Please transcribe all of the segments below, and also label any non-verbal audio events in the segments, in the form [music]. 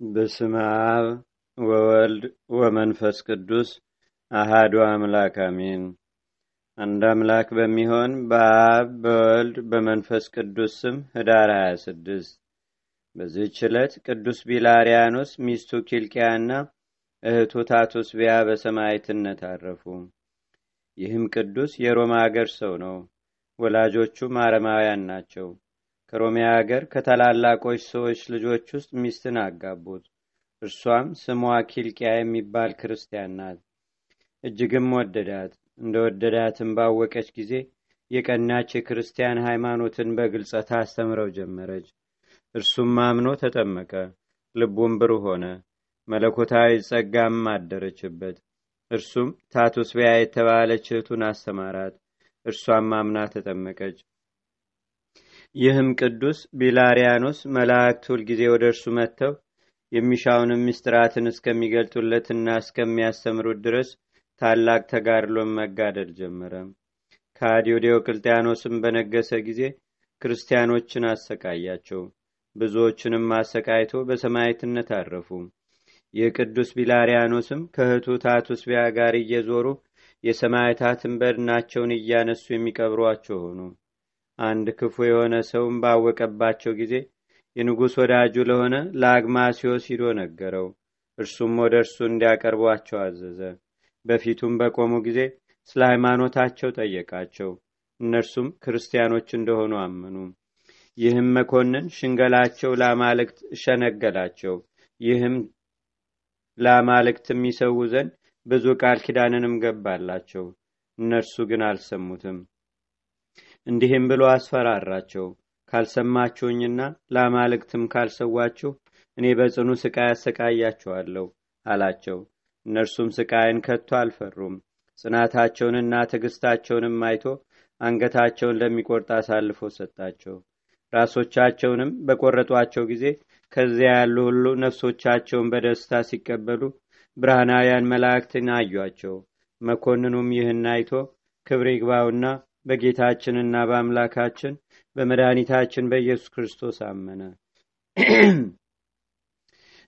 በስመ አብ ወወልድ ወመንፈስ ቅዱስ አሃዱ አምላክ አሜን። አንድ አምላክ በሚሆን በአብ በወልድ በመንፈስ ቅዱስ ስም ህዳር 26 በዚህች ዕለት ቅዱስ ቢላርያኖስ ሚስቱ ኪልቅያና እህቱ ታቱስቢያ በሰማዕትነት አረፉ። ይህም ቅዱስ የሮማ አገር ሰው ነው። ወላጆቹም አረማውያን ናቸው። ከሮሚያ አገር ከታላላቆች ሰዎች ልጆች ውስጥ ሚስትን አጋቡት። እርሷም ስሟ ኪልቅያ የሚባል ክርስቲያን ናት። እጅግም ወደዳት። እንደ ወደዳትም ባወቀች ጊዜ የቀናች የክርስቲያን ሃይማኖትን በግልጸት አስተምረው ጀመረች። እርሱም አምኖ ተጠመቀ። ልቡም ብሩህ ሆነ። መለኮታዊ ጸጋም አደረችበት። እርሱም ታቱስቢያ የተባለች እህቱን አስተማራት። እርሷም አምና ተጠመቀች። ይህም ቅዱስ ቢላርያኖስ መላእክት ሁልጊዜ ወደ እርሱ መጥተው የሚሻውንም ምስጢራትን እስከሚገልጡለትና እስከሚያስተምሩት ድረስ ታላቅ ተጋድሎን መጋደል ጀመረ። ከሃዲው ዲዮቅልጥያኖስም በነገሰ ጊዜ ክርስቲያኖችን አሰቃያቸው። ብዙዎችንም አሰቃይቶ በሰማዕትነት አረፉ። የቅዱስ ቢላርያኖስም ከእህቱ ታቱስቢያ ጋር እየዞሩ የሰማዕታትን በድናቸውን እያነሱ የሚቀብሯቸው ሆኑ። አንድ ክፉ የሆነ ሰውም ባወቀባቸው ጊዜ የንጉሥ ወዳጁ ለሆነ ለአግማሲዮስ ሂዶ ነገረው። እርሱም ወደ እርሱ እንዲያቀርቧቸው አዘዘ። በፊቱም በቆሙ ጊዜ ስለ ሃይማኖታቸው ጠየቃቸው። እነርሱም ክርስቲያኖች እንደሆኑ አመኑ። ይህም መኮንን ሽንገላቸው ለአማልክት ሸነገላቸው። ይህም ለአማልክት የሚሰዉ ዘንድ ብዙ ቃል ኪዳንንም ገባላቸው። እነርሱ ግን አልሰሙትም። እንዲህም ብሎ አስፈራራቸው። ካልሰማችሁኝና ለአማልክትም ካልሰዋችሁ እኔ በጽኑ ስቃይ አሰቃያችኋለሁ አላቸው። እነርሱም ስቃይን ከቶ አልፈሩም። ጽናታቸውንና ትዕግስታቸውንም አይቶ አንገታቸውን ለሚቆርጥ አሳልፎ ሰጣቸው። ራሶቻቸውንም በቆረጧቸው ጊዜ ከዚያ ያሉ ሁሉ ነፍሶቻቸውን በደስታ ሲቀበሉ ብርሃናውያን መላእክትን አዩአቸው። መኮንኑም ይህን አይቶ ክብር ይግባውና በጌታችንና በአምላካችን በመድኃኒታችን በኢየሱስ ክርስቶስ አመነ። [clears throat]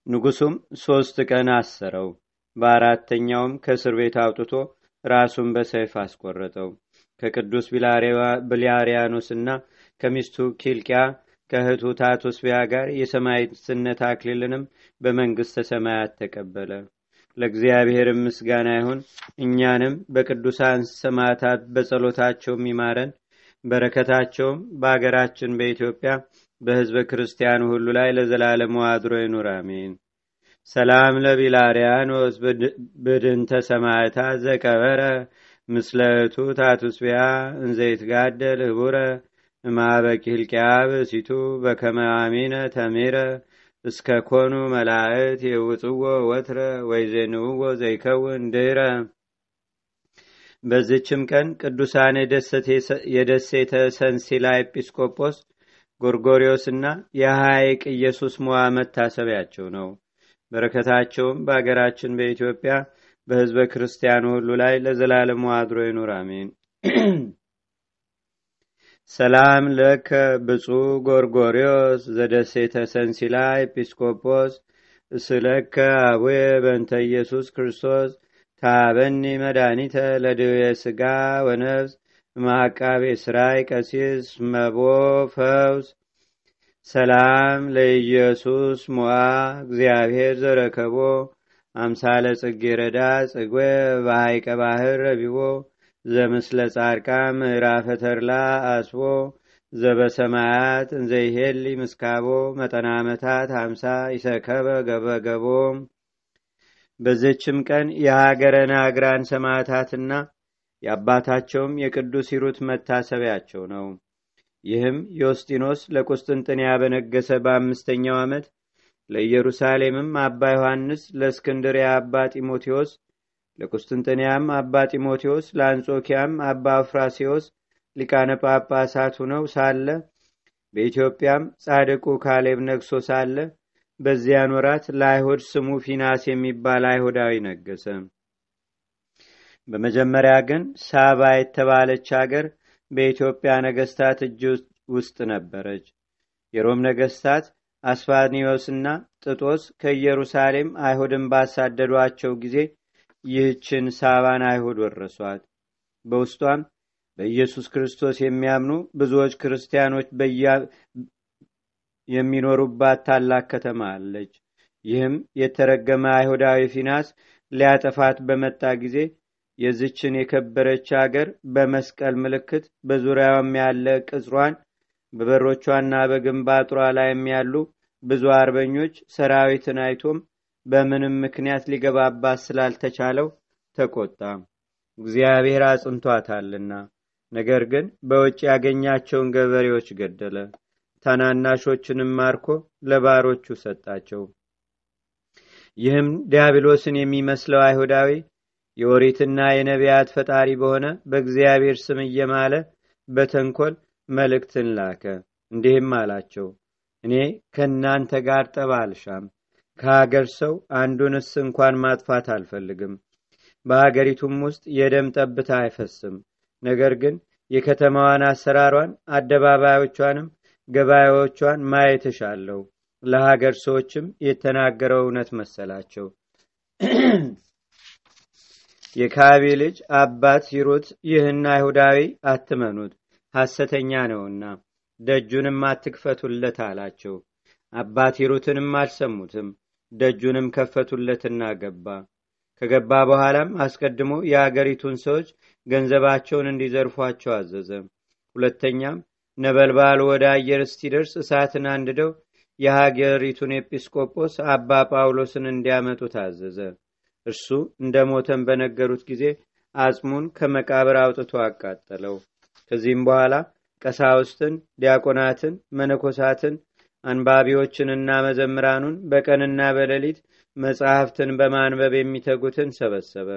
ንጉሱም ሦስት ቀን አሰረው። በአራተኛውም ከእስር ቤት አውጥቶ ራሱን በሰይፍ አስቆረጠው። ከቅዱስ ቢላርያኖስና ከሚስቱ ኪልቅያ ከእህቱ ታቱስቢያ ጋር የሰማዕትነት አክሊልንም በመንግሥተ ሰማያት ተቀበለ። ለእግዚአብሔር ምስጋና ይሁን። እኛንም በቅዱሳን ሰማዕታት በጸሎታቸው የሚማረን በረከታቸውም በአገራችን በኢትዮጵያ በሕዝበ ክርስቲያኑ ሁሉ ላይ ለዘላለሙ አድሮ ይኑር፣ አሜን። ሰላም ለቢላርያኖስ ብድንተ ሰማዕታት ዘቀበረ ምስለ እቱ ታቱስቢያ እንዘይትጋደል ህቡረ እማበቂ ህልቅያ ብእሲቱ በከመ አሚነ ተሜረ እስከ ኮኑ መላእት የውፅዎ ወትረ ወይዜንውዎ ዘይከውን ድህረ። በዝችም ቀን ቅዱሳን የደሴተ ሰንሲላ ኤጲስቆጶስ ጎርጎሪዮስና የሐይቅ ኢየሱስ ሞዓ መታሰቢያቸው ነው። በረከታቸውም በአገራችን በኢትዮጵያ በሕዝበ ክርስቲያኑ ሁሉ ላይ ለዘላለሙ አድሮ ይኑር፣ አሜን። [clears throat] ሰላም ለከ ብፁዕ ጎርጎሪዮስ ዘደሴተ ሰንሲላ ኤጲስቆጶስ እስለከ አቡየ በንተ ኢየሱስ ክርስቶስ ታበኒ መድኃኒተ ለድዌ ሥጋ ወነፍስ ማቃቤ ስራይ ቀሲስ መቦ ፈውስ። ሰላም ለኢየሱስ ሞዓ እግዚአብሔር ዘረከቦ አምሳለ ጽጌ ረዳ ጽጌ በሐይቀ ባህር ረቢቦ ዘምስለ ጻድቃ ምዕራፈ ተርላ አስቦ ዘበሰማያት እንዘይሄሊ ምስካቦ መጠና ዓመታት ሀምሳ ይሰከበ ገበገቦ። በዘችም ቀን የሀገረ ናግራን ሰማዕታትና የአባታቸውም የቅዱስ ሂሩት መታሰቢያቸው ነው። ይህም ዮስጢኖስ ለቁስጥንጥንያ በነገሰ በአምስተኛው ዓመት ለኢየሩሳሌምም አባ ዮሐንስ፣ ለእስክንድርያ አባ ጢሞቴዎስ፣ ለቁስጥንጥንያም አባ ጢሞቴዎስ፣ ለአንጾኪያም አባ አፍራሲዎስ ሊቃነ ጳጳሳት ሁነው ሳለ በኢትዮጵያም ጻድቁ ካሌብ ነግሶ ሳለ በዚያን ወራት ለአይሁድ ስሙ ፊናስ የሚባል አይሁዳዊ ነገሰ። በመጀመሪያ ግን ሳባ የተባለች አገር በኢትዮጵያ ነገስታት እጅ ውስጥ ነበረች። የሮም ነገስታት አስፋኒዮስና ጥጦስ ከኢየሩሳሌም አይሁድን ባሳደዷቸው ጊዜ ይህችን ሳባን አይሁድ ወረሷት። በውስጧም በኢየሱስ ክርስቶስ የሚያምኑ ብዙዎች ክርስቲያኖች የሚኖሩባት ታላቅ ከተማ አለች። ይህም የተረገመ አይሁዳዊ ፊናስ ሊያጠፋት በመጣ ጊዜ የዝችን የከበረች አገር በመስቀል ምልክት በዙሪያውም ያለ ቅጽሯን በበሮቿና በግንባጥሯ ላይም ያሉ ብዙ አርበኞች ሰራዊትን አይቶም በምንም ምክንያት ሊገባባት ስላልተቻለው ተቆጣ። እግዚአብሔር አጽንቷታልና። ነገር ግን በውጭ ያገኛቸውን ገበሬዎች ገደለ። ታናናሾችንም ማርኮ ለባሮቹ ሰጣቸው። ይህም ዲያብሎስን የሚመስለው አይሁዳዊ የኦሪትና የነቢያት ፈጣሪ በሆነ በእግዚአብሔር ስም እየማለ በተንኮል መልእክትን ላከ። እንዲህም አላቸው፣ እኔ ከእናንተ ጋር ጠብ አልሻም። ከሀገር ሰው አንዱንስ እንኳን ማጥፋት አልፈልግም። በሀገሪቱም ውስጥ የደም ጠብታ አይፈስም። ነገር ግን የከተማዋን አሰራሯን፣ አደባባዮቿንም፣ ገበያዎቿን ማየት እሻለሁ። ለሀገር ሰዎችም የተናገረው እውነት መሰላቸው። [clears throat] የካቢ ልጅ አባት ሂሩት ይህን አይሁዳዊ አትመኑት፣ ሐሰተኛ ነውና ደጁንም አትክፈቱለት አላቸው። አባት ሂሩትንም አልሰሙትም። ደጁንም ከፈቱለትና ገባ። ከገባ በኋላም አስቀድሞ የአገሪቱን ሰዎች ገንዘባቸውን እንዲዘርፏቸው አዘዘ። ሁለተኛም ነበልባሉ ወደ አየር እስቲደርስ እሳትን አንድደው የሀገሪቱን ኤጲስቆጶስ አባ ጳውሎስን እንዲያመጡ ታዘዘ። እርሱ እንደ ሞተን በነገሩት ጊዜ አጽሙን ከመቃብር አውጥቶ አቃጠለው። ከዚህም በኋላ ቀሳውስትን፣ ዲያቆናትን፣ መነኮሳትን፣ አንባቢዎችንና መዘምራኑን በቀንና በሌሊት መጽሐፍትን በማንበብ የሚተጉትን ሰበሰበ።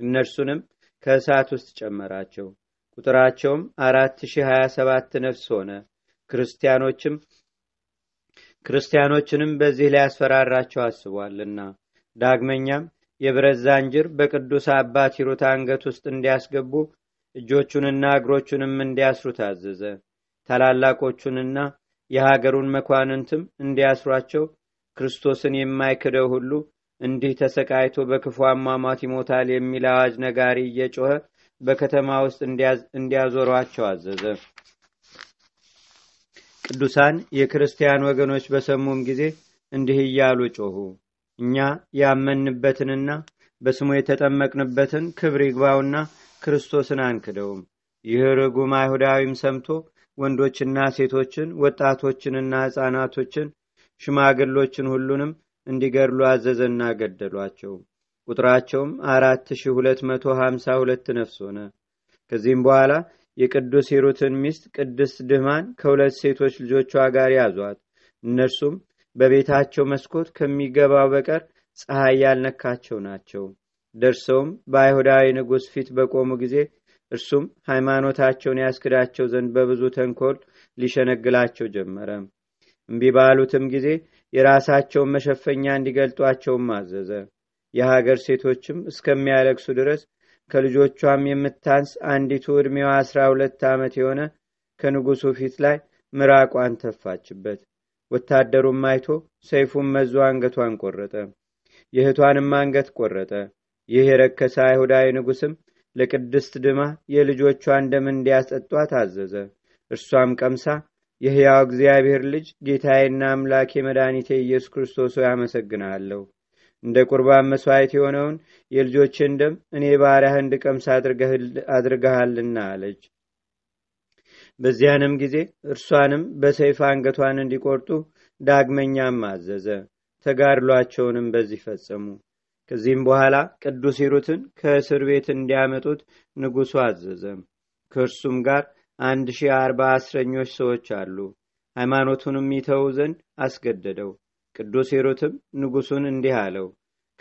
እነርሱንም ከእሳት ውስጥ ጨመራቸው። ቁጥራቸውም አራት ሺህ ሀያ ሰባት ነፍስ ሆነ። ክርስቲያኖችም ክርስቲያኖችንም በዚህ ሊያስፈራራቸው አስቧልና። ዳግመኛም የብረት ዛንጅር በቅዱስ አባት ሂሩት አንገት ውስጥ እንዲያስገቡ እጆቹንና እግሮቹንም እንዲያስሩ ታዘዘ። ታላላቆቹንና የሀገሩን መኳንንትም እንዲያስሯቸው ክርስቶስን የማይክደው ሁሉ እንዲህ ተሰቃይቶ በክፉ አሟሟት ይሞታል የሚል አዋጅ ነጋሪ እየጮኸ በከተማ ውስጥ እንዲያዞሯቸው አዘዘ። ቅዱሳን የክርስቲያን ወገኖች በሰሙም ጊዜ እንዲህ እያሉ ጮኹ። እኛ ያመንበትንና በስሙ የተጠመቅንበትን ክብር ይግባውና ክርስቶስን አንክደውም። ይህ ርጉም አይሁዳዊም ሰምቶ ወንዶችና ሴቶችን፣ ወጣቶችንና ሕፃናቶችን፣ ሽማግሎችን ሁሉንም እንዲገድሉ አዘዘና ገደሏቸው። ቁጥራቸውም አራት ሺህ ሁለት መቶ ሀምሳ ሁለት ነፍስ ሆነ። ከዚህም በኋላ የቅዱስ ሂሩትን ሚስት ቅድስት ድህማን ከሁለት ሴቶች ልጆቿ ጋር ያዟት። እነርሱም በቤታቸው መስኮት ከሚገባው በቀር ፀሐይ ያልነካቸው ናቸው። ደርሰውም በአይሁዳዊ ንጉሥ ፊት በቆሙ ጊዜ እርሱም ሃይማኖታቸውን ያስክዳቸው ዘንድ በብዙ ተንኮል ሊሸነግላቸው ጀመረ። እምቢ ባሉትም ጊዜ የራሳቸውን መሸፈኛ እንዲገልጧቸውም አዘዘ። የሀገር ሴቶችም እስከሚያለቅሱ ድረስ ከልጆቿም የምታንስ አንዲቱ ዕድሜዋ አስራ ሁለት ዓመት የሆነ ከንጉሱ ፊት ላይ ምራቋን ተፋችበት። ወታደሩም አይቶ ሰይፉን መዞ አንገቷን ቆረጠ። የእህቷንም አንገት ቆረጠ። ይህ የረከሰ አይሁዳዊ ንጉስም ለቅድስት ድማ የልጆቿን ደም እንዲያስጠጧት አዘዘ። እርሷም ቀምሳ የሕያው እግዚአብሔር ልጅ ጌታዬና አምላኬ መድኃኒቴ ኢየሱስ ክርስቶስ ያመሰግናለሁ እንደ ቁርባን መስዋዕት የሆነውን የልጆችን ደም እኔ ባሪያህ እንድቀምስ አድርገሃልና አለች። በዚያንም ጊዜ እርሷንም በሰይፍ አንገቷን እንዲቆርጡ ዳግመኛም አዘዘ። ተጋድሏቸውንም በዚህ ፈጸሙ። ከዚህም በኋላ ቅዱስ ሂሩትን ከእስር ቤት እንዲያመጡት ንጉሡ አዘዘ። ከእርሱም ጋር አንድ ሺህ አርባ እስረኞች ሰዎች አሉ። ሃይማኖቱንም ይተው ዘንድ አስገደደው። ቅዱስ ሂሩትም ንጉሡን እንዲህ አለው፣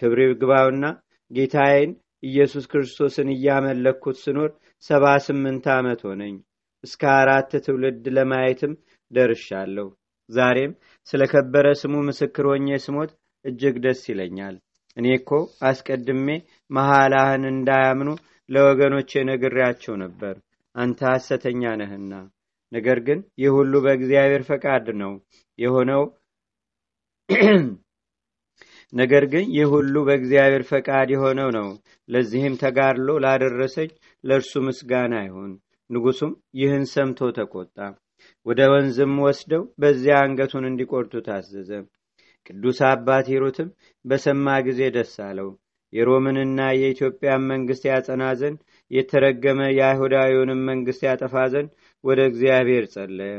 ክብር ይግባውና ጌታዬን ኢየሱስ ክርስቶስን እያመለክኩት ስኖር ሰባ ስምንት ዓመት ሆነኝ። እስከ አራት ትውልድ ለማየትም ደርሻለሁ። ዛሬም ስለ ከበረ ስሙ ምስክር ሆኜ ስሞት እጅግ ደስ ይለኛል። እኔ እኮ አስቀድሜ መሐላህን እንዳያምኑ ለወገኖቼ ነግሬያቸው ነበር፣ አንተ ሐሰተኛ ነህና። ነገር ግን ይህ ሁሉ በእግዚአብሔር ፈቃድ ነው የሆነው [clears throat] ነገር ግን ይህ ሁሉ በእግዚአብሔር ፈቃድ የሆነው ነው። ለዚህም ተጋድሎ ላደረሰኝ ለእርሱ ምስጋና ይሁን። ንጉሱም ይህን ሰምቶ ተቆጣ። ወደ ወንዝም ወስደው በዚያ አንገቱን እንዲቆርጡ ታዘዘ። ቅዱስ አባት ሂሩትም በሰማ ጊዜ ደስ አለው። የሮምንና የኢትዮጵያን መንግስት ያጸና ዘንድ የተረገመ የአይሁዳዊውንም መንግስት ያጠፋ ዘንድ ወደ እግዚአብሔር ጸለየ።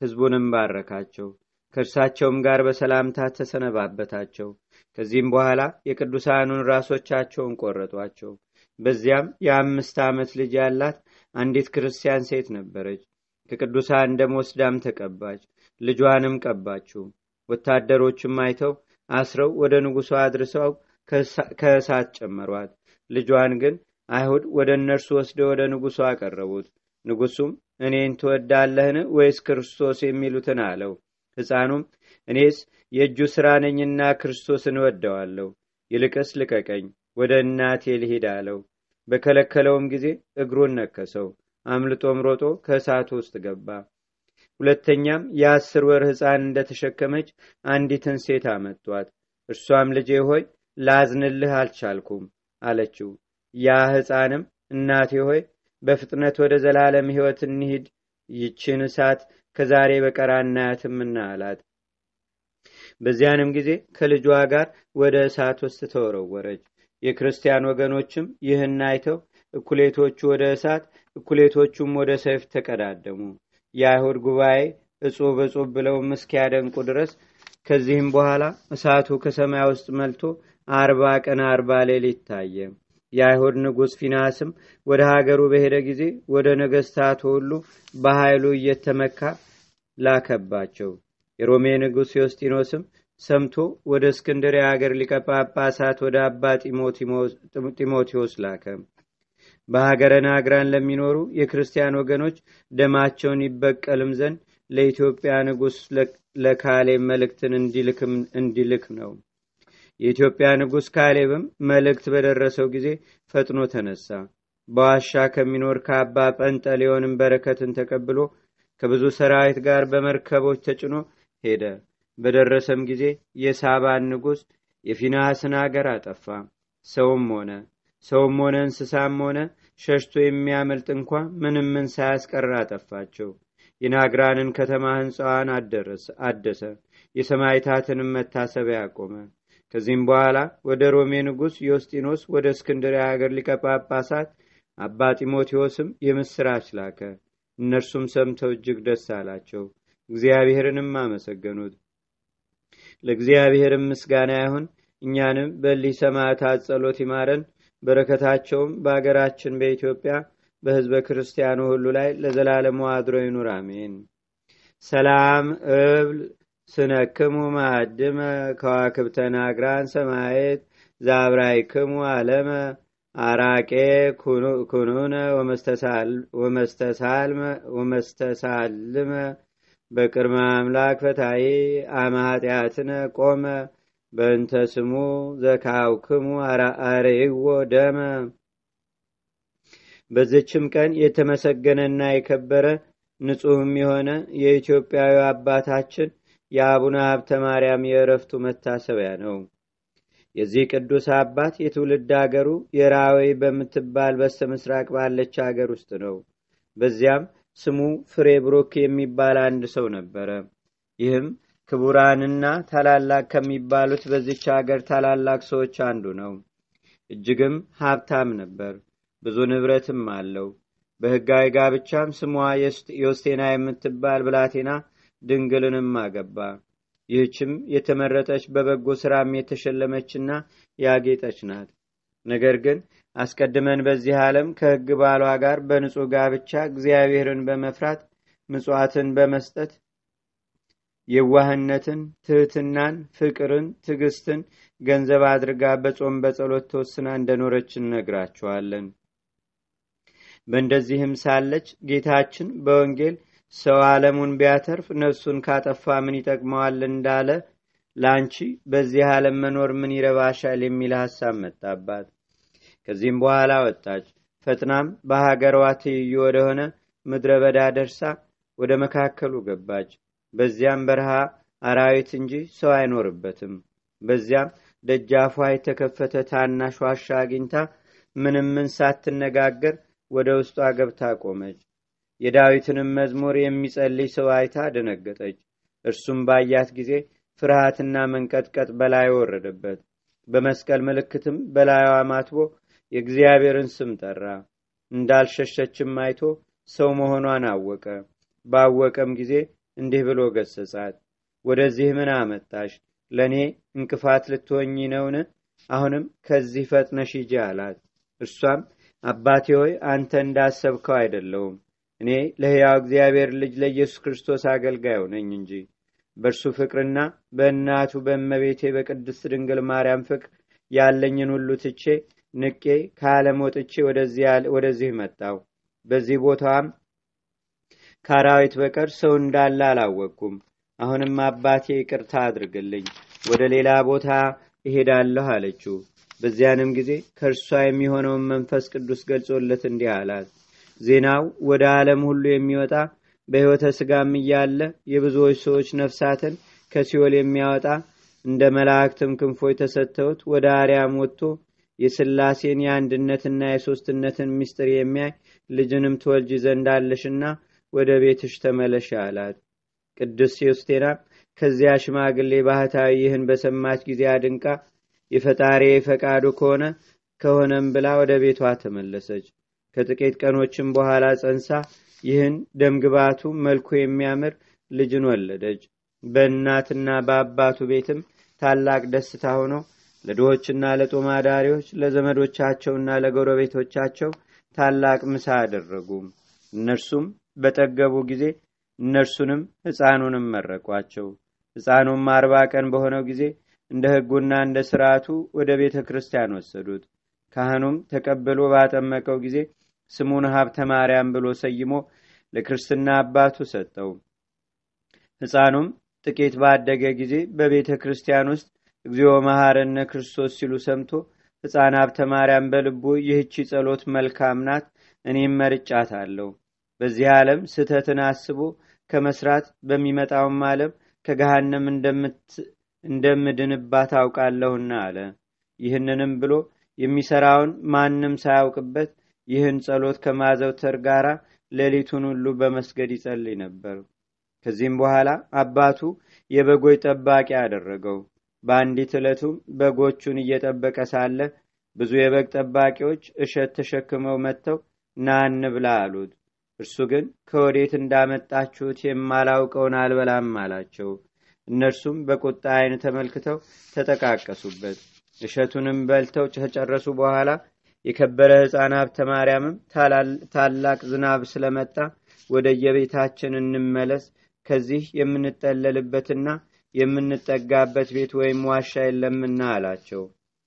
ሕዝቡንም ባረካቸው። ከእርሳቸውም ጋር በሰላምታ ተሰነባበታቸው። ከዚህም በኋላ የቅዱሳኑን ራሶቻቸውን ቆረጧቸው። በዚያም የአምስት ዓመት ልጅ ያላት አንዲት ክርስቲያን ሴት ነበረች። ከቅዱሳን ደም ወስዳም ተቀባች። ልጇንም ቀባችው። ወታደሮችም አይተው አስረው ወደ ንጉሡ አድርሰው ከእሳት ጨመሯት። ልጇን ግን አይሁድ ወደ እነርሱ ወስደው ወደ ንጉሡ አቀረቡት። ንጉሡም እኔን ትወዳለህን ወይስ ክርስቶስ የሚሉትን አለው። ሕፃኑም እኔስ የእጁ ሥራ ነኝና ክርስቶስን እወደዋለሁ፣ ይልቅስ ልቀቀኝ፣ ወደ እናቴ ልሂድ አለው። በከለከለውም ጊዜ እግሩን ነከሰው። አምልጦም ሮጦ ከእሳቱ ውስጥ ገባ። ሁለተኛም የአስር ወር ሕፃን እንደተሸከመች አንዲትን ሴት አመጧት። እርሷም ልጄ ሆይ ላዝንልህ አልቻልኩም አለችው። ያ ሕፃንም እናቴ ሆይ በፍጥነት ወደ ዘላለም ሕይወት እንሂድ፣ ይችን እሳት ከዛሬ በቀር አናያትምና አላት። በዚያንም ጊዜ ከልጇ ጋር ወደ እሳት ውስጥ ተወረወረች። የክርስቲያን ወገኖችም ይህን አይተው እኩሌቶቹ ወደ እሳት እኩሌቶቹም ወደ ሰይፍ ተቀዳደሙ። የአይሁድ ጉባኤ እጹብ እጹብ ብለውም እስኪያደንቁ ድረስ ከዚህም በኋላ እሳቱ ከሰማይ ውስጥ መልቶ አርባ ቀን አርባ ሌሊት ታየ። የአይሁድ ንጉሥ ፊናስም ወደ ሀገሩ በሄደ ጊዜ ወደ ነገስታቱ ሁሉ በኃይሉ እየተመካ ላከባቸው። የሮሜ ንጉሥ ዮስጢኖስም ሰምቶ ወደ እስክንድርያ ሀገር ሊቀ ጳጳሳት ወደ አባ ጢሞቴዎስ ላከ። በሀገረ ናግራን ለሚኖሩ የክርስቲያን ወገኖች ደማቸውን ይበቀልም ዘንድ ለኢትዮጵያ ንጉሥ ለካሌብ መልእክትን እንዲልክ ነው። የኢትዮጵያ ንጉሥ ካሌብም መልእክት በደረሰው ጊዜ ፈጥኖ ተነሳ። በዋሻ ከሚኖር ከአባ ጰንጠሌዎንም በረከትን ተቀብሎ ከብዙ ሰራዊት ጋር በመርከቦች ተጭኖ ሄደ። በደረሰም ጊዜ የሳባን ንጉሥ የፊናስን አገር አጠፋ። ሰውም ሆነ ሰውም ሆነ እንስሳም ሆነ ሸሽቶ የሚያመልጥ እንኳ ምን ሳያስቀር አጠፋቸው። የናግራንን ከተማ ሕንፃዋን አደሰ። የሰማይታትንም መታሰቢያ አቆመ። ከዚህም በኋላ ወደ ሮሜ ንጉሥ ዮስጢኖስ ወደ እስክንድርያ ሀገር ሊቀ ጳጳሳት አባ ጢሞቴዎስም የምስራች ላከ። እነርሱም ሰምተው እጅግ ደስ አላቸው። እግዚአብሔርንም አመሰገኑት። ለእግዚአብሔርም ምስጋና ይሁን። እኛንም በሊህ ሰማዕታት ጸሎት ይማረን። በረከታቸውም በአገራችን በኢትዮጵያ በሕዝበ ክርስቲያኑ ሁሉ ላይ ለዘላለሙ አድሮ ይኑር፣ አሜን። ሰላም እብል ስነክሙ ማዕድመ ከዋክብተ ናግራን ሰማየት ዛብራይክሙ አለመ አራቄ ኩኑነ ወመስተሳልመ በቅድመ አምላክ ፈታይ አመ ኃጢአትነ ቆመ በእንተ ስሙ ዘካውክሙ አርይዎ ደመ። በዝችም ቀን የተመሰገነና የከበረ ንጹሕም የሆነ የኢትዮጵያዊ አባታችን የአቡነ ሀብተ ማርያም የእረፍቱ መታሰቢያ ነው። የዚህ ቅዱስ አባት የትውልድ አገሩ የራወይ በምትባል በስተ ምስራቅ ባለች አገር ውስጥ ነው። በዚያም ስሙ ፍሬ ብሩክ የሚባል አንድ ሰው ነበረ። ይህም ክቡራንና ታላላቅ ከሚባሉት በዚች አገር ታላላቅ ሰዎች አንዱ ነው። እጅግም ሀብታም ነበር። ብዙ ንብረትም አለው። በሕጋዊ ጋብቻም ስሟ ዮስቴና የምትባል ብላቴና ድንግልንም አገባ። ይህችም የተመረጠች በበጎ ሥራም የተሸለመችና ያጌጠች ናት። ነገር ግን አስቀድመን በዚህ ዓለም ከሕግ ባሏ ጋር በንጹሕ ጋብቻ እግዚአብሔርን በመፍራት ምጽዋትን በመስጠት የዋህነትን፣ ትህትናን፣ ፍቅርን፣ ትዕግስትን ገንዘብ አድርጋ በጾም በጸሎት ተወስና እንደኖረች እነግራችኋለን። በእንደዚህም ሳለች ጌታችን በወንጌል ሰው ዓለሙን ቢያተርፍ ነፍሱን ካጠፋ ምን ይጠቅመዋል እንዳለ ለአንቺ በዚህ ዓለም መኖር ምን ይረባሻል የሚል ሐሳብ መጣባት። ከዚህም በኋላ ወጣች። ፈጥናም በሀገሯ ትይዩ ወደሆነ ምድረ በዳ ደርሳ ወደ መካከሉ ገባች። በዚያም በረሃ አራዊት እንጂ ሰው አይኖርበትም። በዚያም ደጃፏ የተከፈተ ታናሽ ዋሻ አግኝታ ምንም ምን ሳትነጋገር ወደ ውስጧ ገብታ ቆመች። የዳዊትንም መዝሙር የሚጸልይ ሰው አይታ ደነገጠች። እርሱም ባያት ጊዜ ፍርሃትና መንቀጥቀጥ በላይ ወረደበት። በመስቀል ምልክትም በላዩዋ ማትቦ የእግዚአብሔርን ስም ጠራ። እንዳልሸሸችም አይቶ ሰው መሆኗን አወቀ። ባወቀም ጊዜ እንዲህ ብሎ ገሰጻት። ወደዚህ ምን አመጣሽ? ለእኔ እንቅፋት ልትሆኝ ነውን? አሁንም ከዚህ ፈጥነሽ ሂጂ አላት። እርሷም አባቴ ሆይ አንተ እንዳሰብከው አይደለውም። እኔ ለሕያው እግዚአብሔር ልጅ ለኢየሱስ ክርስቶስ አገልጋዩ ነኝ እንጂ በእርሱ ፍቅርና በእናቱ በእመቤቴ በቅድስት ድንግል ማርያም ፍቅር ያለኝን ሁሉ ትቼ ንቄ ከዓለም ወጥቼ ወደዚህ መጣው። በዚህ ቦታዋም ከአራዊት በቀር ሰው እንዳለ አላወቅኩም። አሁንም አባቴ ይቅርታ አድርግልኝ፣ ወደ ሌላ ቦታ እሄዳለሁ አለችው። በዚያንም ጊዜ ከእርሷ የሚሆነውን መንፈስ ቅዱስ ገልጾለት እንዲህ አላት። ዜናው ወደ ዓለም ሁሉ የሚወጣ በሕይወተ ሥጋም እያለ የብዙዎች ሰዎች ነፍሳትን ከሲኦል የሚያወጣ እንደ መላእክትም ክንፎች ተሰጥተውት ወደ አርያም ወጥቶ የሥላሴን የአንድነትና የሦስትነትን ምስጢር የሚያይ ልጅንም ትወልጅ ዘንዳለሽና ወደ ቤትሽ ተመለሽ አላት። ቅዱስ ዮስቴና ከዚያ ሽማግሌ ባህታዊ ይህን በሰማች ጊዜ አድንቃ የፈጣሪ ፈቃዱ ከሆነ ከሆነም ብላ ወደ ቤቷ ተመለሰች። ከጥቂት ቀኖችም በኋላ ጸንሳ ይህን ደምግባቱ መልኩ የሚያምር ልጅን ወለደች። በእናትና በአባቱ ቤትም ታላቅ ደስታ ሆኖ ለድሆችና ለጦማዳሪዎች ለዘመዶቻቸውና ለጎረቤቶቻቸው ታላቅ ምሳ አደረጉ። እነርሱም በጠገቡ ጊዜ እነርሱንም ሕፃኑንም መረቋቸው። ሕፃኑም አርባ ቀን በሆነው ጊዜ እንደ ሕጉና እንደ ስርዓቱ ወደ ቤተ ክርስቲያን ወሰዱት። ካህኑም ተቀብሎ ባጠመቀው ጊዜ ስሙን ሀብተ ማርያም ብሎ ሰይሞ ለክርስትና አባቱ ሰጠው። ሕፃኑም ጥቂት ባደገ ጊዜ በቤተ ክርስቲያን ውስጥ እግዚኦ መሐረነ ክርስቶስ ሲሉ ሰምቶ ሕፃን ሀብተ ማርያም በልቡ ይህቺ ጸሎት መልካም ናት፣ እኔም መርጫት አለው በዚህ ዓለም ስህተትን አስቦ ከመስራት በሚመጣውም ዓለም ከገሃነም እንደምድንባት አውቃለሁና አለ። ይህንንም ብሎ የሚሰራውን ማንም ሳያውቅበት ይህን ጸሎት ከማዘውተር ጋር ሌሊቱን ሁሉ በመስገድ ይጸልይ ነበር። ከዚህም በኋላ አባቱ የበጎች ጠባቂ አደረገው። በአንዲት ዕለቱም በጎቹን እየጠበቀ ሳለ ብዙ የበግ ጠባቂዎች እሸት ተሸክመው መጥተው ና እንብላ አሉት። እርሱ ግን ከወዴት እንዳመጣችሁት የማላውቀውን አልበላም አላቸው። እነርሱም በቁጣ ዓይን ተመልክተው ተጠቃቀሱበት። እሸቱንም በልተው ከጨረሱ በኋላ የከበረ ሕፃን ሀብተ ማርያምም ታላቅ ዝናብ ስለመጣ ወደ የቤታችን እንመለስ፣ ከዚህ የምንጠለልበትና የምንጠጋበት ቤት ወይም ዋሻ የለምና አላቸው።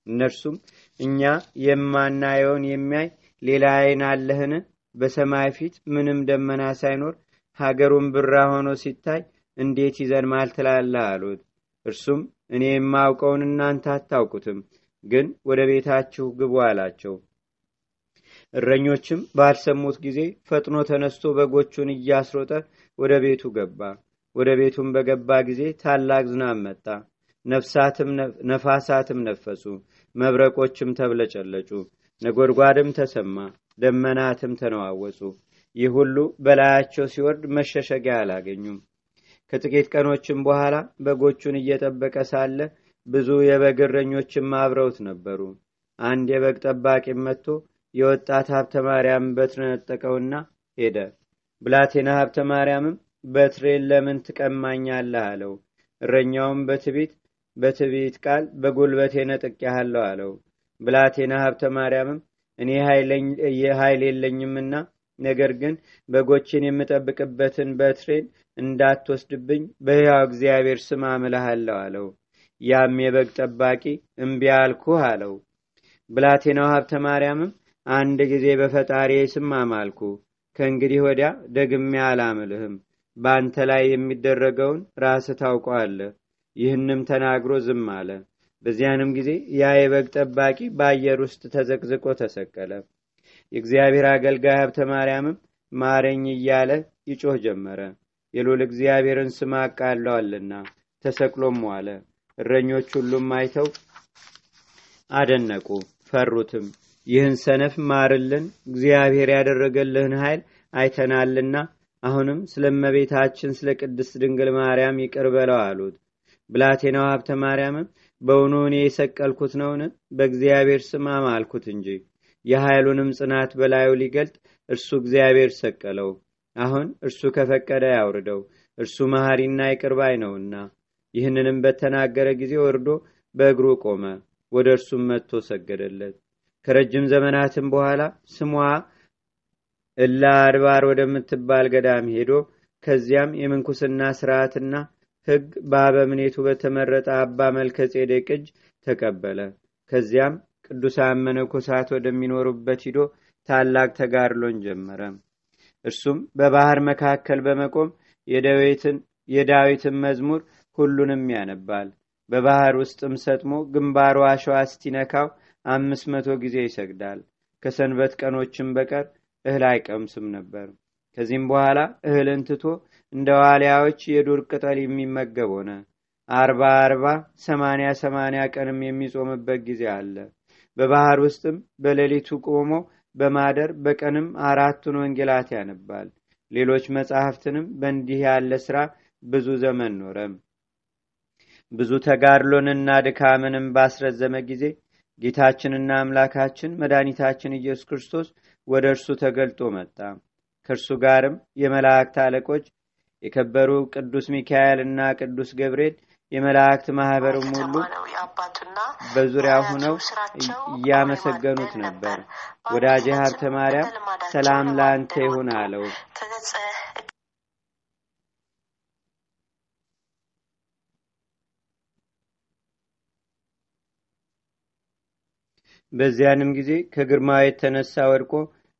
እነርሱም እኛ የማናየውን የሚያይ ሌላ ዓይን አለህን? በሰማይ ፊት ምንም ደመና ሳይኖር ሀገሩን ብራ ሆኖ ሲታይ እንዴት ይዘን ማልትላለ አሉት። እርሱም እኔ የማውቀውን እናንተ አታውቁትም፣ ግን ወደ ቤታችሁ ግቡ አላቸው። እረኞችም ባልሰሙት ጊዜ ፈጥኖ ተነስቶ በጎቹን እያስሮጠ ወደ ቤቱ ገባ። ወደ ቤቱም በገባ ጊዜ ታላቅ ዝናብ መጣ። ነፋሳትም ነፈሱ፣ መብረቆችም ተብለጨለጩ፣ ነጎድጓድም ተሰማ፣ ደመናትም ተነዋወጹ። ይህ ሁሉ በላያቸው ሲወርድ መሸሸጊያ አላገኙም። ከጥቂት ቀኖችም በኋላ በጎቹን እየጠበቀ ሳለ ብዙ የበግ እረኞችም አብረውት ነበሩ። አንድ የበግ ጠባቂም መጥቶ የወጣት ሀብተ ማርያም ነጠቀውና ሄደ። ብላቴና ሀብተ ማርያምም በትሬን ለምን ትቀማኛለህ አለው። እረኛውም በትቢት በትቢት ቃል በጉልበቴ ነጥቄሃለሁ አለው። ብላቴና ሀብተ ማርያምም እኔ ኃይል የለኝምና ነገር ግን በጎችን የምጠብቅበትን በትሬን እንዳትወስድብኝ በሕያው እግዚአብሔር ስም አምልሃለሁ አለው። ያም የበግ ጠባቂ እምቢ አልኩህ አለው። ብላቴናው ሀብተ ማርያምም አንድ ጊዜ በፈጣሪ ስም አማልኩ፣ ከእንግዲህ ወዲያ ደግሜ አላምልህም። በአንተ ላይ የሚደረገውን ራስህ ታውቀዋለህ። ይህንም ተናግሮ ዝም አለ። በዚያንም ጊዜ ያ የበግ ጠባቂ በአየር ውስጥ ተዘቅዝቆ ተሰቀለ። የእግዚአብሔር አገልጋይ ሀብተ ማርያምም ማረኝ እያለ ይጮህ ጀመረ። የሎል እግዚአብሔርን ስም አቃለዋልና ተሰቅሎም ዋለ። እረኞች ሁሉም አይተው አደነቁ፣ ፈሩትም። ይህን ሰነፍ ማርልን፣ እግዚአብሔር ያደረገልህን ኃይል አይተናልና አሁንም ስለ እመቤታችን ስለ ቅድስት ድንግል ማርያም ይቅር በለው አሉት። ብላቴናው ሀብተ ማርያምም በውኑ እኔ የሰቀልኩት ነውን? በእግዚአብሔር ስም አማልኩት እንጂ የኃይሉንም ጽናት በላዩ ሊገልጥ እርሱ እግዚአብሔር ሰቀለው። አሁን እርሱ ከፈቀደ ያውርደው፣ እርሱ መሐሪና ይቅርባይ ነውና። ይህንንም በተናገረ ጊዜ ወርዶ በእግሩ ቆመ። ወደ እርሱም መጥቶ ሰገደለት። ከረጅም ዘመናትም በኋላ ስሟ እላ አድባር ወደምትባል ገዳም ሄዶ ከዚያም የምንኩስና ስርዓትና ሕግ በአበምኔቱ በተመረጠ አባ መልከ ጼዴቅ እጅ ተቀበለ። ከዚያም ቅዱሳን መነኮሳት ወደሚኖሩበት ሂዶ ታላቅ ተጋድሎን ጀመረ። እርሱም በባህር መካከል በመቆም የዳዊትን መዝሙር ሁሉንም ያነባል። በባህር ውስጥም ሰጥሞ ግንባሩ አሸዋ እስቲነካው አምስት መቶ ጊዜ ይሰግዳል። ከሰንበት ቀኖችም በቀር እህል አይቀምስም ነበር። ከዚህም በኋላ እህልን ትቶ እንደ ዋልያዎች የዱር ቅጠል የሚመገብ ሆነ። አርባ አርባ ሰማንያ ሰማንያ ቀንም የሚጾምበት ጊዜ አለ። በባህር ውስጥም በሌሊቱ ቆሞ በማደር በቀንም አራቱን ወንጌላት ያነባል። ሌሎች መጻሕፍትንም በእንዲህ ያለ ሥራ ብዙ ዘመን ኖረም። ብዙ ተጋድሎንና ድካምንም ባስረዘመ ጊዜ ጌታችንና አምላካችን መድኃኒታችን ኢየሱስ ክርስቶስ ወደ እርሱ ተገልጦ መጣ። ከእርሱ ጋርም የመላእክት አለቆች የከበሩ ቅዱስ ሚካኤል እና ቅዱስ ገብርኤል የመላእክት ማህበርም ሁሉ በዙሪያ ሁነው እያመሰገኑት ነበር። ወዳጄ ሀብተ ማርያም ሰላም ለአንተ ይሁን አለው። በዚያንም ጊዜ ከግርማው የተነሳ ወድቆ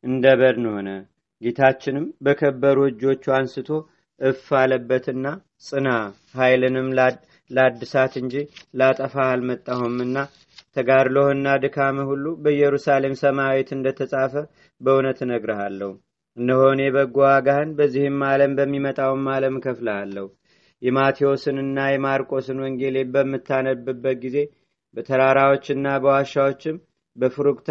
እንደ በድን ሆነ። ጌታችንም በከበሩ እጆቹ አንስቶ እፍ አለበትና ጽና፣ ኃይልንም ላድሳት እንጂ ላጠፋ አልመጣሁምና ተጋድሎህና ድካምህ ሁሉ በኢየሩሳሌም ሰማያዊት እንደተጻፈ በእውነት እነግርሃለሁ። እነሆ እኔ በጎ ዋጋህን በዚህም ዓለም በሚመጣውም ዓለም እከፍልሃለሁ። የማቴዎስንና የማርቆስን ወንጌል በምታነብበት ጊዜ በተራራዎችና በዋሻዎችም በፍሩክታ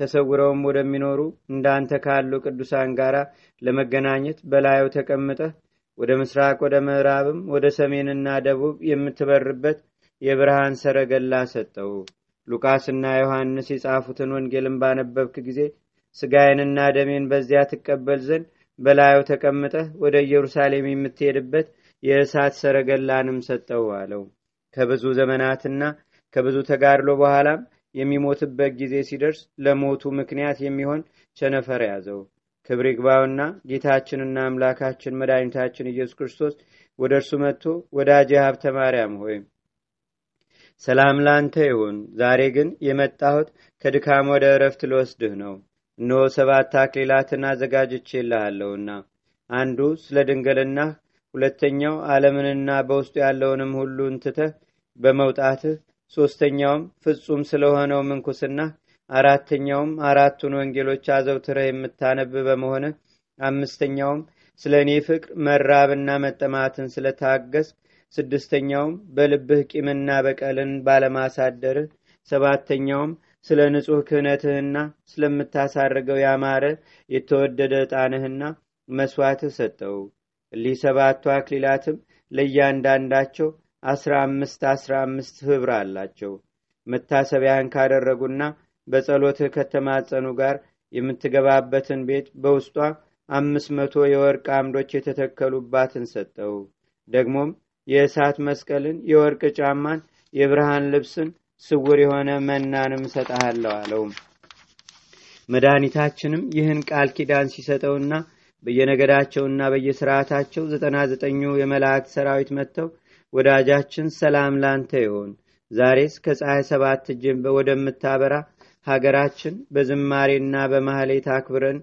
ተሰውረውም ወደሚኖሩ እንዳንተ ካሉ ቅዱሳን ጋር ለመገናኘት በላዩ ተቀምጠህ ወደ ምስራቅ ወደ ምዕራብም ወደ ሰሜንና ደቡብ የምትበርበት የብርሃን ሰረገላ ሰጠው። ሉቃስና ዮሐንስ የጻፉትን ወንጌልን ባነበብክ ጊዜ ስጋዬንና ደሜን በዚያ ትቀበል ዘንድ በላዩ ተቀምጠህ ወደ ኢየሩሳሌም የምትሄድበት የእሳት ሰረገላንም ሰጠው አለው። ከብዙ ዘመናትና ከብዙ ተጋድሎ በኋላም የሚሞትበት ጊዜ ሲደርስ ለሞቱ ምክንያት የሚሆን ቸነፈር ያዘው። ክብር ይግባውና ጌታችንና አምላካችን መድኃኒታችን ኢየሱስ ክርስቶስ ወደ እርሱ መጥቶ ወዳጄ ሀብተ ማርያም ሆይ ሰላም ላንተ ይሁን። ዛሬ ግን የመጣሁት ከድካም ወደ እረፍት ልወስድህ ነው። እነሆ ሰባት አክሊላትን አዘጋጅቼልሃለሁና አንዱ ስለ ድንግልናህ፣ ሁለተኛው ዓለምንና በውስጡ ያለውንም ሁሉ እንትተህ በመውጣትህ ሶስተኛውም ፍጹም ስለሆነው ምንኩስና፣ አራተኛውም አራቱን ወንጌሎች አዘውትረህ የምታነብ በመሆንህ፣ አምስተኛውም ስለ እኔ ፍቅር መራብና መጠማትን ስለታገስ፣ ስድስተኛውም በልብህ ቂምና በቀልን ባለማሳደርህ፣ ሰባተኛውም ስለ ንጹሕ ክህነትህና ስለምታሳርገው ያማረ የተወደደ ዕጣንህና መስዋዕትህ ሰጠው። እሊህ ሰባቱ አክሊላትም ለእያንዳንዳቸው አስራ አምስት አስራ አምስት ህብር አላቸው። መታሰቢያን ካደረጉና በጸሎትህ ከተማጸኑ ጋር የምትገባበትን ቤት በውስጧ አምስት መቶ የወርቅ አምዶች የተተከሉባትን ሰጠው። ደግሞም የእሳት መስቀልን፣ የወርቅ ጫማን፣ የብርሃን ልብስን፣ ስውር የሆነ መናንም እሰጠሃለሁ አለው። መድኃኒታችንም ይህን ቃል ኪዳን ሲሰጠውና በየነገዳቸውና በየስርዓታቸው ዘጠና ዘጠኙ የመላእክት ሰራዊት መጥተው ወዳጃችን ሰላም ላንተ ይሆን ዛሬስ ከፀሐይ ሰባት እጅን ወደምታበራ ሀገራችን በዝማሬና በማህሌት አክብረን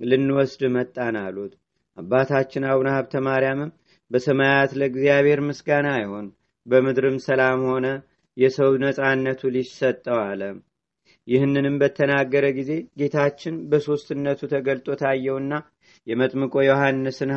ልንወስድ መጣን አሉት። አባታችን አቡነ ሀብተ ማርያምም በሰማያት ለእግዚአብሔር ምስጋና አይሆን፣ በምድርም ሰላም ሆነ፣ የሰው ነፃነቱ ሊሰጠው አለ። ይህንንም በተናገረ ጊዜ ጌታችን በሦስትነቱ ተገልጦ ታየውና የመጥምቆ ዮሐንስን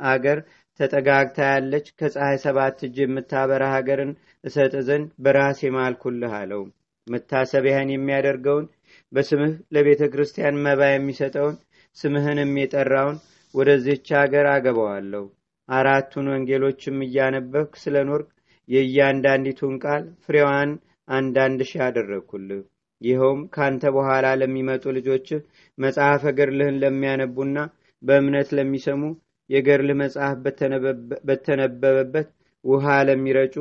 አገር ተጠጋግታ ያለች ከፀሐይ ሰባት እጅ የምታበራ ሀገርን እሰጥ ዘንድ በራሴ ማልኩልህ አለው። መታሰቢያህን የሚያደርገውን በስምህ ለቤተ ክርስቲያን መባ የሚሰጠውን ስምህንም የጠራውን ወደዚህች ሀገር አገባዋለሁ። አራቱን ወንጌሎችም እያነበብክ ስለ ኖርክ የእያንዳንዲቱን ቃል ፍሬዋን አንዳንድ ሺህ አደረግኩልህ። ይኸውም ካንተ በኋላ ለሚመጡ ልጆችህ መጽሐፈ ገድልህን ለሚያነቡና በእምነት ለሚሰሙ የገድልህ መጽሐፍ በተነበበበት ውሃ ለሚረጩ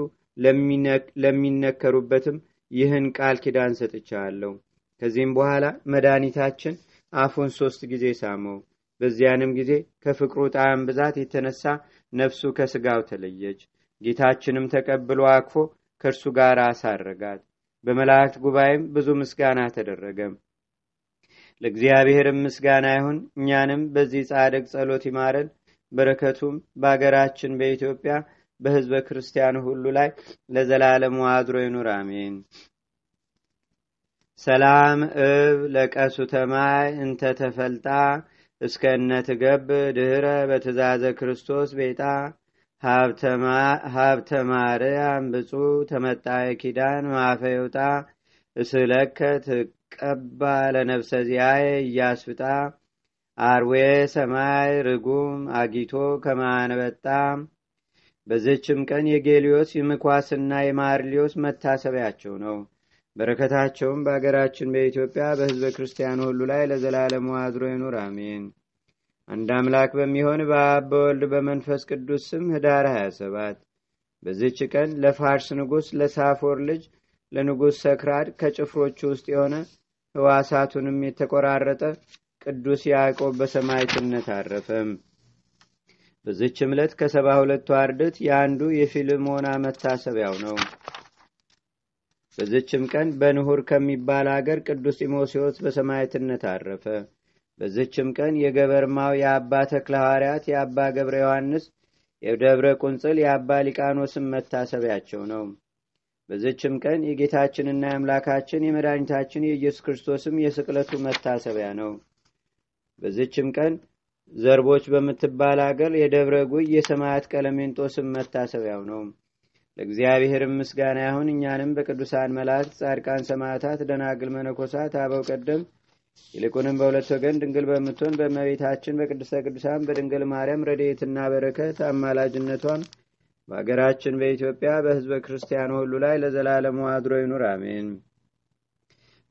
ለሚነከሩበትም ይህን ቃል ኪዳን ሰጥቻለሁ። ከዚህም በኋላ መድኃኒታችን አፉን ሶስት ጊዜ ሳመው። በዚያንም ጊዜ ከፍቅሩ ጣዕም ብዛት የተነሳ ነፍሱ ከስጋው ተለየች። ጌታችንም ተቀብሎ አቅፎ ከእርሱ ጋር አሳረጋት። በመላእክት ጉባኤም ብዙ ምስጋና ተደረገ። ለእግዚአብሔርም ምስጋና ይሁን። እኛንም በዚህ ጻድቅ ጸሎት ይማረን። በረከቱም በአገራችን በኢትዮጵያ በህዝበ ክርስቲያኑ ሁሉ ላይ ለዘላለሙ አድሮ ይኑር፣ አሜን። ሰላም እብ ለቀሱ ተማይ እንተ ተፈልጣ እስከ እነትገብ ድህረ በትእዛዘ ክርስቶስ ቤጣ። ሀብተ ማርያም ብፁ ተመጣየ ኪዳን ማፈየውጣ እስለከ ትቀባ ለነፍሰ ዚያየ እያስፍጣ። አርዌ ሰማይ ርጉም አጊቶ ከማነበጣ በዝችም ቀን የጌሊዮስ የምኳስና የማርሊዮስ መታሰቢያቸው ነው። በረከታቸውም በአገራችን በኢትዮጵያ በህዝበ ክርስቲያኑ ሁሉ ላይ ለዘላለሙ አድሮ ይኑር፣ አሜን። አንድ አምላክ በሚሆን በአብ በወልድ በመንፈስ ቅዱስ ስም ህዳር 27 በዚች ቀን ለፋርስ ንጉሥ ለሳፎር ልጅ ለንጉሥ ሰክራድ ከጭፍሮቹ ውስጥ የሆነ ህዋሳቱንም የተቆራረጠ ቅዱስ ያዕቆብ በሰማይትነት አረፈም። በዚች ዕለት ከሰባ ሁለቱ አርድት የአንዱ የፊልሞና መታሰቢያው ነው። በዚችም ቀን በንሁር ከሚባል አገር ቅዱስ ጢሞቴዎስ በሰማይትነት አረፈ። በዚችም ቀን የገበርማው የአባ ተክለ የአባ ገብረ ዮሐንስ የደብረ ቁንጽል የአባ ሊቃኖስም መታሰቢያቸው ነው። በዚችም ቀን የጌታችንና የአምላካችን የመድኃኒታችን የኢየሱስ ክርስቶስም የስቅለቱ መታሰቢያ ነው። በዚችም ቀን ዘርቦች በምትባል አገር የደብረ ጉይ የሰማያት ቀለሜንጦስም መታሰቢያው ነው። ለእግዚአብሔርም ምስጋና ይሁን። እኛንም በቅዱሳን መላእክት፣ ጻድቃን፣ ሰማዕታት፣ ደናግል፣ መነኮሳት፣ አበው ቀደም ይልቁንም በሁለት ወገን ድንግል በምትሆን በእመቤታችን በቅድስተ ቅዱሳን በድንግል ማርያም ረድኤትና በረከት አማላጅነቷን በአገራችን በኢትዮጵያ በሕዝበ ክርስቲያኑ ሁሉ ላይ ለዘላለሙ አድሮ ይኑር፣ አሜን።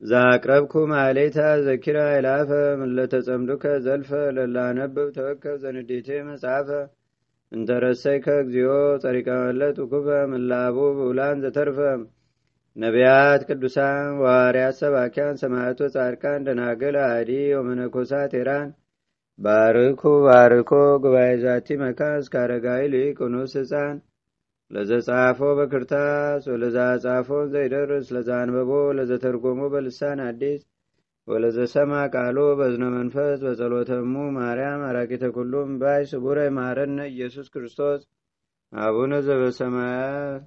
ዛቅረብኩ ማሌታ ዘኪራ ይላፈ ምለተጸምዱከ ዘልፈ ለላነብብ ተወከብ ዘንዴቴ መጽሐፈ እንተረሰይከ እግዚኦ ጸሪቀ መለት ውኩበ ምላቡ ብውላን ዘተርፈ ነቢያት ቅዱሳን ዋርያት ሰባኪያን ሰማዕቶ ጻድቃን ደናግል አዲ ወመነኮሳት ቴራን ባርኩ ባርኮ ጉባኤ ዛቲ መካን እስካረጋዊ ሊቁኑስ ህፃን ለዘጻፎ በክርታስ ወለዛ ጻፎን ዘይደርስ ለዛ አንበቦ ለዘተርጎሞ በልሳን አዲስ ወለዘሰማ ቃሎ በዝነ መንፈስ በጸሎተሙ ማርያም አራቂተ ኩሉም ባይ ስቡረ ማረነ ኢየሱስ ክርስቶስ አቡነ ዘበሰማያት